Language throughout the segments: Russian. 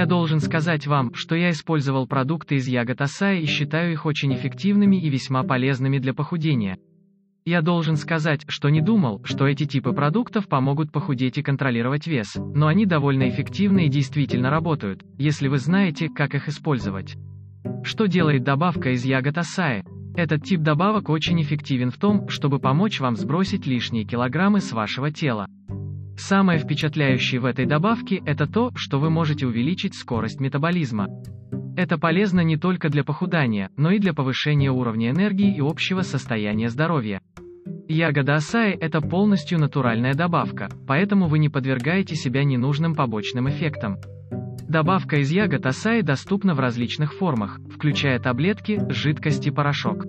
Я должен сказать вам, что я использовал продукты из ягод Асаи и считаю их очень эффективными и весьма полезными для похудения. Я должен сказать, что не думал, что эти типы продуктов помогут похудеть и контролировать вес, но они довольно эффективны и действительно работают, если вы знаете, как их использовать. Что делает добавка из ягод Асаи? Этот тип добавок очень эффективен в том, чтобы помочь вам сбросить лишние килограммы с вашего тела. Самое впечатляющее в этой добавке – это то, что вы можете увеличить скорость метаболизма. Это полезно не только для похудания, но и для повышения уровня энергии и общего состояния здоровья. Ягода асаи – это полностью натуральная добавка, поэтому вы не подвергаете себя ненужным побочным эффектам. Добавка из ягод асаи доступна в различных формах, включая таблетки, жидкость и порошок.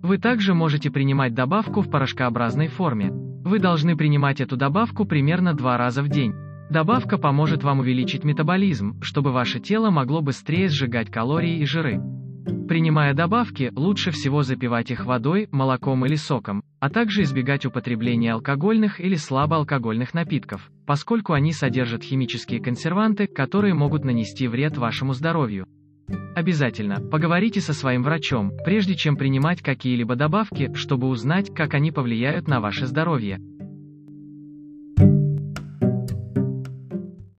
Вы также можете принимать добавку в порошкообразной форме. Вы должны принимать эту добавку примерно два раза в день. Добавка поможет вам увеличить метаболизм, чтобы ваше тело могло быстрее сжигать калории и жиры. Принимая добавки, лучше всего запивать их водой, молоком или соком, а также избегать употребления алкогольных или слабоалкогольных напитков, поскольку они содержат химические консерванты, которые могут нанести вред вашему здоровью. Обязательно поговорите со своим врачом, прежде чем принимать какие-либо добавки, чтобы узнать, как они повлияют на ваше здоровье.